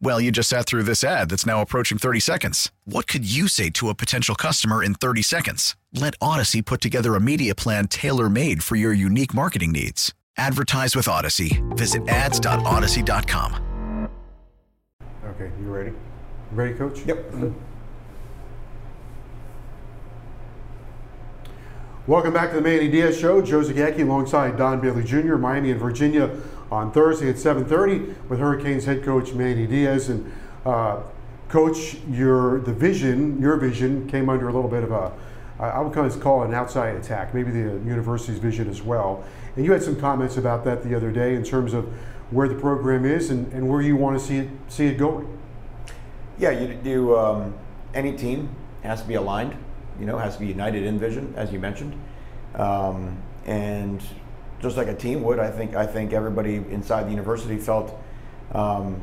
Well, you just sat through this ad that's now approaching 30 seconds. What could you say to a potential customer in 30 seconds? Let Odyssey put together a media plan tailor made for your unique marketing needs. Advertise with Odyssey. Visit ads.odyssey.com. Okay, you ready? Ready, coach? Yep. Welcome back to the Manny Diaz Show. Joe Zagacki alongside Don Bailey Jr., Miami and Virginia on Thursday at 7.30 with Hurricanes head coach Manny Diaz. And uh, coach, your the vision, your vision came under a little bit of a, I would kind of call it an outside attack, maybe the university's vision as well. And you had some comments about that the other day in terms of where the program is and, and where you want to see it see it going. Yeah, you do. Um, any team has to be aligned you know, has to be united in vision, as you mentioned. Um, and just like a team would, I think I think everybody inside the university felt, um,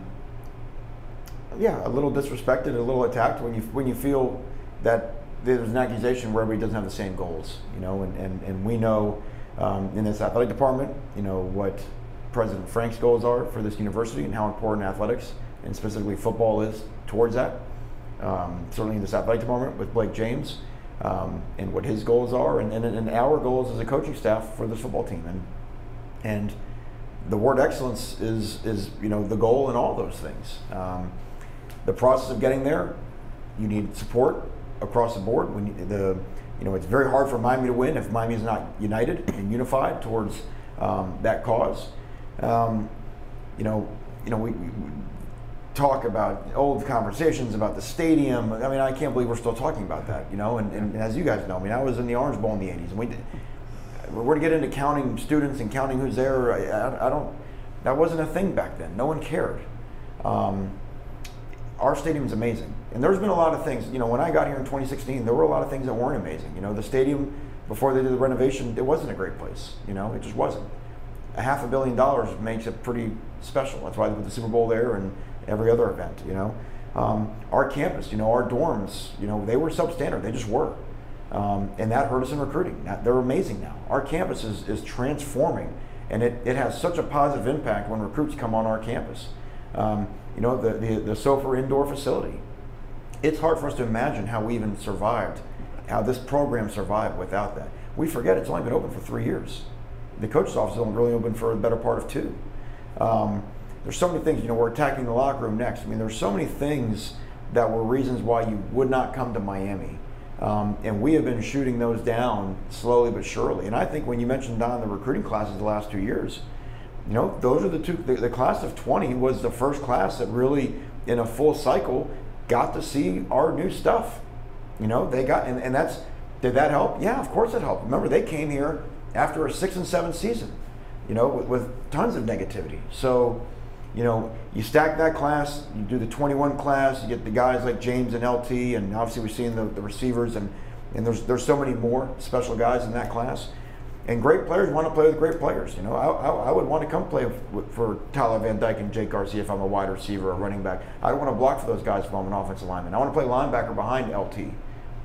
yeah, a little disrespected, a little attacked when you when you feel that there's an accusation where everybody doesn't have the same goals, you know, and, and, and we know um, in this athletic department, you know, what President Frenk's goals are for this university and how important athletics and specifically football is towards that. Um, certainly in this athletic department with Blake James um, and what his goals are, and, and, and, our goals as a coaching staff for this football team. And and the word excellence is is you know the goal in all those things. Um, the process of getting there, you need support across the board. When you, the you know it's very hard for Miami to win if Miami is not united and unified towards um, that cause. Um, you know, you know we, we talk about old conversations about the stadium. I mean, I can't believe we're still talking about that, you know. And, and, as you guys know, I mean, I was in the Orange Bowl in the '80s, and we we're to get into counting students and counting who's there. I, I, don't. That wasn't a thing back then. No one cared. Um, our stadium's amazing, and there's been a lot of things. You know, when I got here in 2016, there were a lot of things that weren't amazing. You know, the stadium before they did the renovation, it wasn't a great place. You know, it just wasn't. A half a billion dollars makes it pretty special. That's why they put the Super Bowl there and every other event, you know. Um, our campus, you know, our dorms, you know, they were substandard. They just were. Um, and that hurt us in recruiting. They're amazing now. Our campus is, is transforming, and it, it has such a positive impact when recruits come on our campus. Um, you know, the, the, the Soffer indoor facility. It's hard for us to imagine how we even survived, how this program survived without that. We forget it's only been open for three years. The coach's office only really open for the better part of two. Um, there's so many things. You know, we're attacking the locker room next. I mean, there's so many things that were reasons why you would not come to Miami. Um, and we have been shooting those down slowly but surely. And I think when you mentioned Don the recruiting classes the last two years, you know, those are the two. The, the, class of 20 was the first class that really, in a full cycle, got to see our new stuff. You know, they got, and, and that's, did that help? Yeah, of course it helped. Remember, they came here after a six and seven season, you know, with, with tons of negativity. So, you know, you stack that class, you do the 21 class, you get the guys like James and LT, and obviously we're seeing the, the receivers, and, and there's, there's so many more special guys in that class. And great players want to play with great players. You know, I, I, I would want to come play for Tyler Van Dyke and Jake Garcia if I'm a wide receiver or running back. I don't want to block for those guys if I'm an offensive lineman. I want to play linebacker behind LT.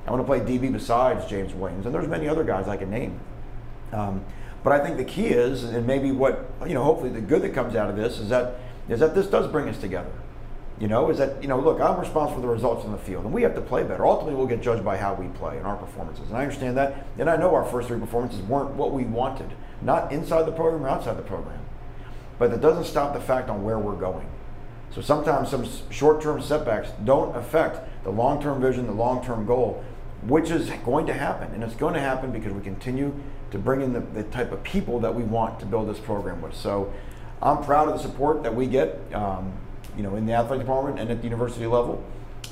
I want to play DB besides James Williams, and there's many other guys I can name. Um, but I think the key is, and maybe what you know, hopefully the good that comes out of this is that is that this does bring us together. You know, is that, you know, look, I'm responsible for the results in the field, and we have to play better. Ultimately, we'll get judged by how we play and our performances. And I understand that. And I know our first three performances weren't what we wanted, not inside the program or outside the program. But that doesn't stop the fact on where we're going. So sometimes some short term setbacks don't affect the long term vision, the long term goal which is going to happen. And it's going to happen because we continue to bring in the, the type of people that we want to build this program with. So I'm proud of the support that we get, um, you know, in the athletic department and at the university level.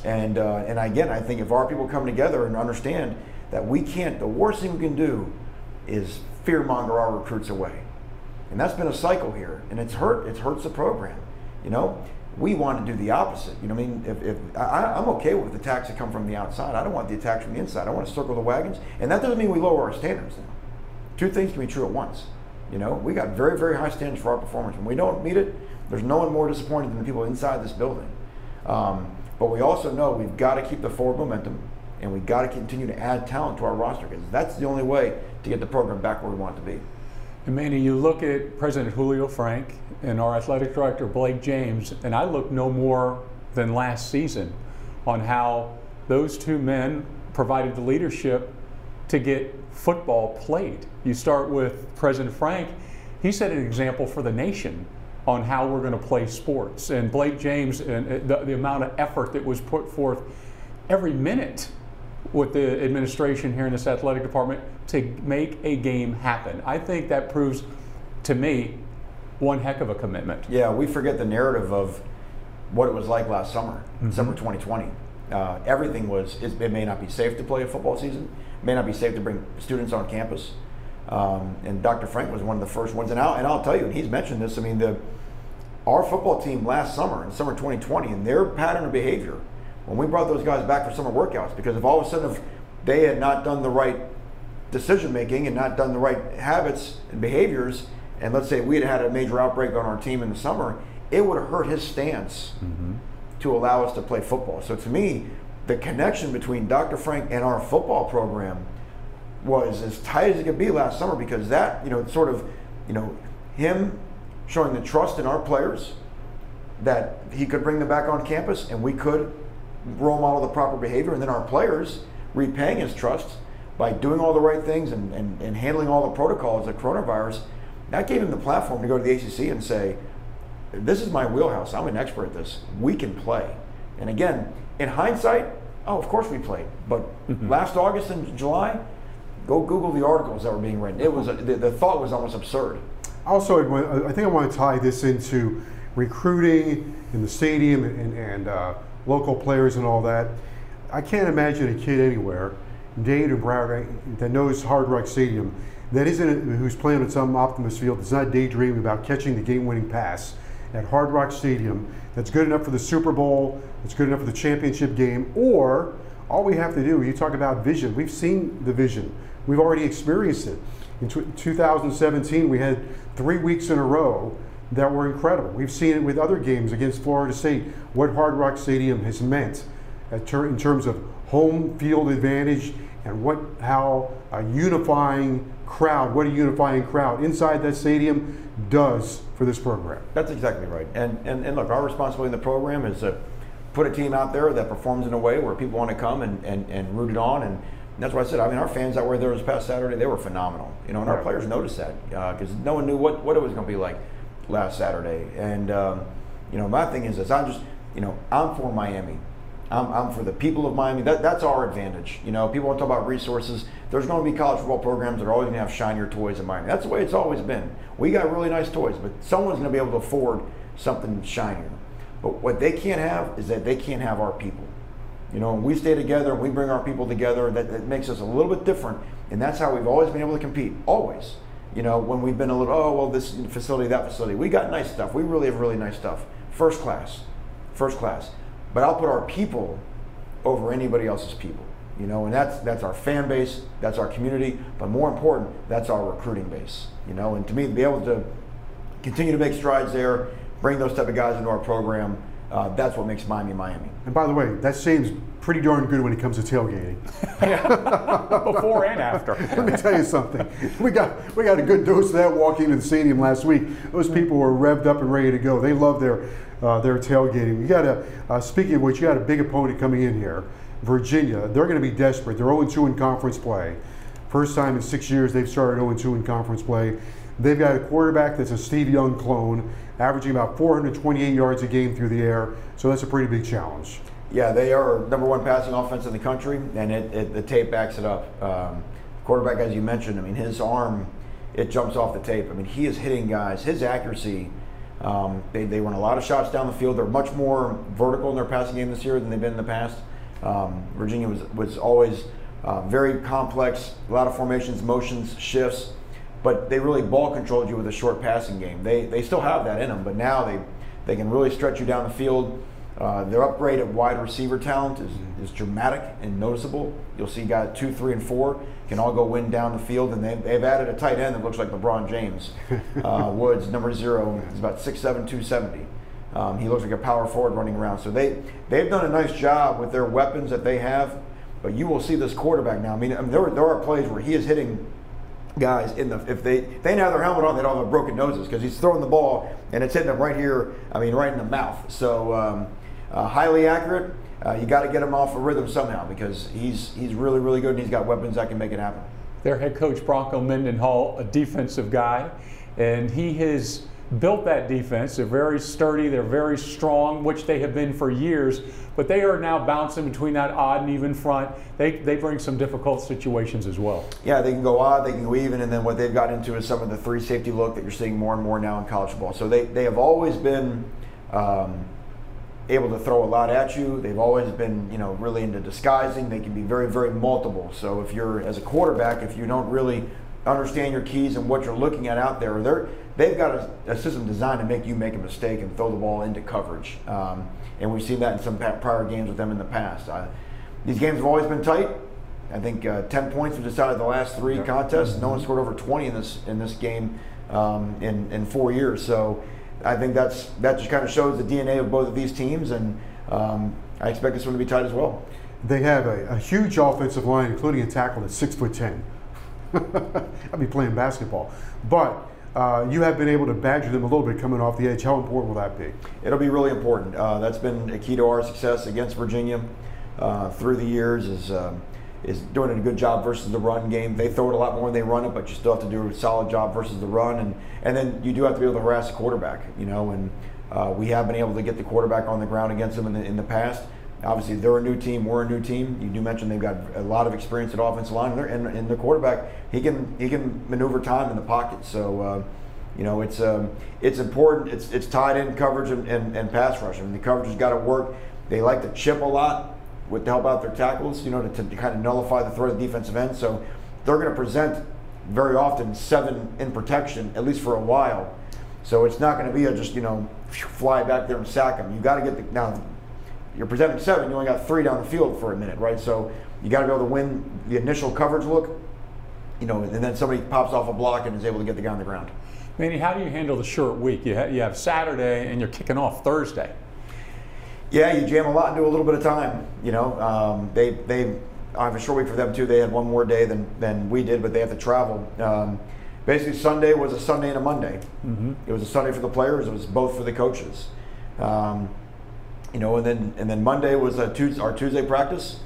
And, uh, and again, I think if our people come together and understand that we can't, the worst thing we can do is fear monger our recruits away. And that's been a cycle here, and it's hurt. It hurts the program. You know, we want to do the opposite. You know, I mean, if, if I, am okay with the attacks that come from the outside, I don't want the attacks from the inside. I want to circle the wagons, and that doesn't mean we lower our standards. Now, two things can be true at once. You know, we got very, very high standards for our performance. When we don't meet it, there's no one more disappointed than the people inside this building. Um, but we also know we've got to keep the forward momentum, and we've got to continue to add talent to our roster because that's the only way to get the program back where we want it to be. And Manny, you look at President Julio Frenk and our athletic director Blake James, and I look no more than last season on how those two men provided the leadership to get football played. You start with President Frenk. he set an example for the nation on how we're going to play sports. And Blake James, and the, the amount of effort that was put forth every minute with the administration here in this athletic department to make a game happen. I think that proves to me one heck of a commitment. Yeah, we forget the narrative of what it was like last summer, mm-hmm. summer 2020. Uh, everything was, it may not be safe to play a football season, it may not be safe to bring students on campus. Um, and Dr. Frenk was one of the first ones. And I'll, and I'll tell you, and he's mentioned this, I mean, the, our football team last summer, in summer 2020, and their pattern of behavior, when we brought those guys back for summer workouts, because if all of a sudden if they had not done the right decision making and not done the right habits and behaviors, and let's say we had had a major outbreak on our team in the summer, it would have hurt his stance mm-hmm. To allow us to play football. So to me, the connection between Dr. Frenk and our football program was as tight as it could be last summer because that, you know, sort of, you know, him showing the trust in our players that he could bring them back on campus and we could role model the proper behavior, and then our players repaying his trust by doing all the right things and, and, and handling all the protocols of coronavirus, that gave him the platform to go to the ACC and say, this is my wheelhouse. I'm an expert at this. We can play. And again, in hindsight, oh, of course we played. But mm-hmm. last August and July, go Google the articles that were being written. It was a, the, the thought was almost absurd. Also, I think I want to tie this into recruiting in the stadium and, and uh, local players and all that. I can't imagine a kid anywhere, Dade or Broward, that knows Hard Rock Stadium, that isn't who's playing at some Optimus Field, that's not daydreaming about catching the game-winning pass at Hard Rock Stadium. That's good enough for the Super Bowl. That's good enough for the championship game. Or all we have to do, you talk about vision. We've seen the vision. We've already experienced it. In 2017, we had three weeks in a row that were incredible. We've seen it with other games against Florida State, what Hard Rock Stadium has meant in terms of home field advantage and what how a unifying crowd, what a unifying crowd inside that stadium does for this program. That's exactly right. And, and, and look, our responsibility in the program is to put a team out there that performs in a way where people want to come and, and, and root it on. And that's what I said. I mean, our fans that were there this past Saturday, they were phenomenal. You know, and our players noticed that because uh, no one knew what, what it was going to be like last Saturday. And um, you know, my thing is this: I'm just, you know, I'm for Miami. I'm, I'm for the people of Miami. That, that's our advantage. You know, people want to talk about resources. There's going to be college football programs that are always going to have shinier toys in Miami. That's the way it's always been. We got really nice toys, but someone's going to be able to afford something shinier. But what they can't have is that they can't have our people. You know, we stay together we bring our people together. That, that makes us a little bit different, and that's how we've always been able to compete. Always you know, when we've been a little, oh, well, this facility, that facility. We got nice stuff. We really have really nice stuff. First class. First class. But I'll put our people over anybody else's people. You know, and that's that's our fan base, that's our community, but more important, that's our recruiting base. You know, and to me, to be able to continue to make strides there, bring those type of guys into our program, uh, that's what makes Miami Miami. And by the way, that seems pretty darn good when it comes to tailgating. Before and after. Let me tell you something. We got we got a good dose of that walking into the stadium last week. Those people were revved up and ready to go. They love their uh, their tailgating. You got a uh, speaking of which, you got a big opponent coming in here, Virginia. They're going to be desperate. They're 0-2 in conference play. First time in six years they've started 0-2 in conference play. They've got a quarterback that's a Steve Young clone, averaging about 428 yards a game through the air. So that's a pretty big challenge. Yeah, they are number one passing offense in the country, and it, it, the tape backs it up. Um, quarterback, as you mentioned, I mean, his arm, it jumps off the tape. I mean, he is hitting guys. His accuracy, um, they, they run a lot of shots down the field. They're much more vertical in their passing game this year than they've been in the past. Um, Virginia was, was always uh, very complex, a lot of formations, motions, shifts, but they really ball controlled you with a short passing game. They, they still have that in them, but now they, they can really stretch you down the field. Uh, their upgrade at wide receiver talent is, is dramatic and noticeable. You'll see guys two, three, and four can all go win down the field, and they, they've added a tight end that looks like LeBron James. Uh, Woods, number zero, is about 6'7", 270. Um, he looks like a power forward running around. So they, they've done a nice job with their weapons that they have, but you will see this quarterback now. I mean, I mean there, there are plays where he is hitting guys in the if they they didn't have their helmet on, they'd all have broken noses because he's throwing the ball and it's hitting them right here. I mean, right in the mouth. So um, uh, highly accurate. Uh, you got to get him off a rhythm somehow because he's he's really really good and he's got weapons that can make it happen. Their head coach Bronco Mendenhall, a defensive guy, and he has built that defense. They're very sturdy, they're very strong, which they have been for years, but they are now bouncing between that odd and even front. They, they bring some difficult situations as well. Yeah, they can go odd, they can go even, and then what they've got into is some of the three safety look that you're seeing more and more now in college football. So they, they have always been. Um, able to throw a lot at you. They've always been, you know, really into disguising. They can be very, very multiple. So if you're as a quarterback, if you don't really understand your keys and what you're looking at out there, they're they've got a, a system designed to make you make a mistake and throw the ball into coverage. Um, and we've seen that in some prior games with them in the past. Uh, these games have always been tight. I think uh, 10 points have decided the last three contests. No one scored over 20 in this in this game um, in in four years. So I think that's that just kind of shows the DNA of both of these teams, and um, I expect this one to be tight as well. They have a, a huge offensive line, including a tackle that's six foot ten. I'd be playing basketball, but. Uh, you have been able to badger them a little bit coming off the edge. How important will that be? It'll be really important. Uh, that's been a key to our success against Virginia uh, through the years. Is um, is doing a good job versus the run game. They throw it a lot more than they run it, but you still have to do a solid job versus the run. And, and then you do have to be able to harass the quarterback, you know. And uh, we have been able to get the quarterback on the ground against them in the, in the past. Obviously, they're a new team. We're a new team. You do mention they've got a lot of experience at offensive line, and, and, and the quarterback he can he can maneuver time in the pocket. So. Uh, you know, it's um, it's important. It's it's tied in coverage and, and, and pass rush. I mean, the coverage has got to work. They like to chip a lot with to help out their tackles, you know, to, to kind of nullify the threat of the defensive end. So they're going to present very often seven in protection, at least for a while. So it's not going to be a just, you know, fly back there and sack them. You got to get the, now, you're presenting seven, you only got three down the field for a minute, right? So you got to be able to win the initial coverage look, you know, and then somebody pops off a block and is able to get the guy on the ground. Manny, how do you handle the short week? You, ha- you have Saturday and you're kicking off Thursday. Yeah, you jam a lot and do a little bit of time. You know, um, they they I have a short week for them too. They had one more day than than we did, but they have to travel. Um, basically, Sunday was a Sunday and a Monday. Mm-hmm. It was a Sunday for the players. It was both for the coaches. Um, you know, and then and then Monday was a Tuesday, our Tuesday practice.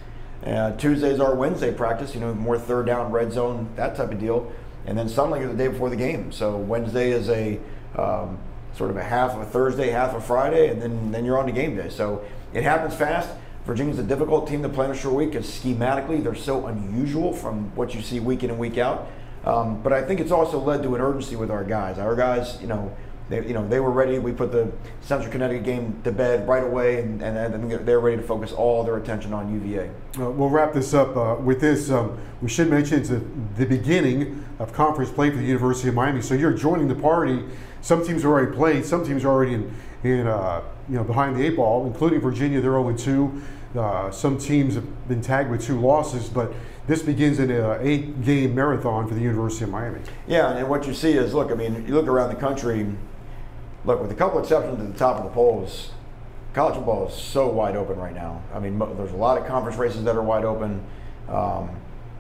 Uh, Tuesday's our Wednesday practice. You know, more third down, red zone, that type of deal. And then Sunday is the day before the game. So Wednesday is a um, sort of a half of a Thursday, half of Friday, and then, then you're on to game day. So it happens fast. Virginia's a difficult team to play in a short week because schematically they're so unusual from what you see week in and week out. Um, but I think it's also led to an urgency with our guys. Our guys, you know, they, you know, they were ready. We put the Central Connecticut game to bed right away, and, and they're ready to focus all their attention on UVA. Uh, we'll wrap this up uh, with this. Um, we should mention it's the beginning of conference play for the University of Miami. So you're joining the party some teams are already played. Some teams are already in, in uh, you know, behind the eight ball, including Virginia. They're 0 2. Uh, some teams have been tagged with two losses, but this begins in an eight game marathon for the University of Miami. Yeah, and what you see is look, I mean, you look around the country, look, with a couple exceptions at the top of the polls, college football is so wide open right now. I mean, there's a lot of conference races that are wide open. Um,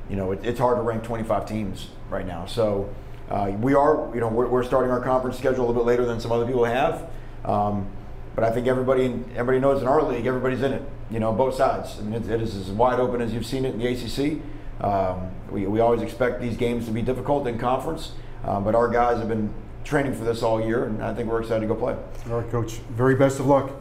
you know, it, it's hard to rank 25 teams right now. So, uh, we are, you know, we're, we're, starting our conference schedule a little bit later than some other people have. Um, but I think everybody everybody knows in our league, everybody's in it. You know, both sides. I mean, it, it is as wide open as you've seen it in the ACC. Um, we, we always expect these games to be difficult in conference, um, but our guys have been training for this all year, and I think we're excited to go play. All right, Coach. Very best of luck.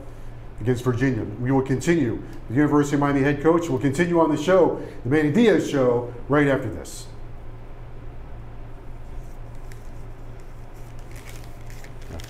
against Virginia. We will continue. The University of Miami head coach will continue on the show, the Manny Diaz Show, right after this.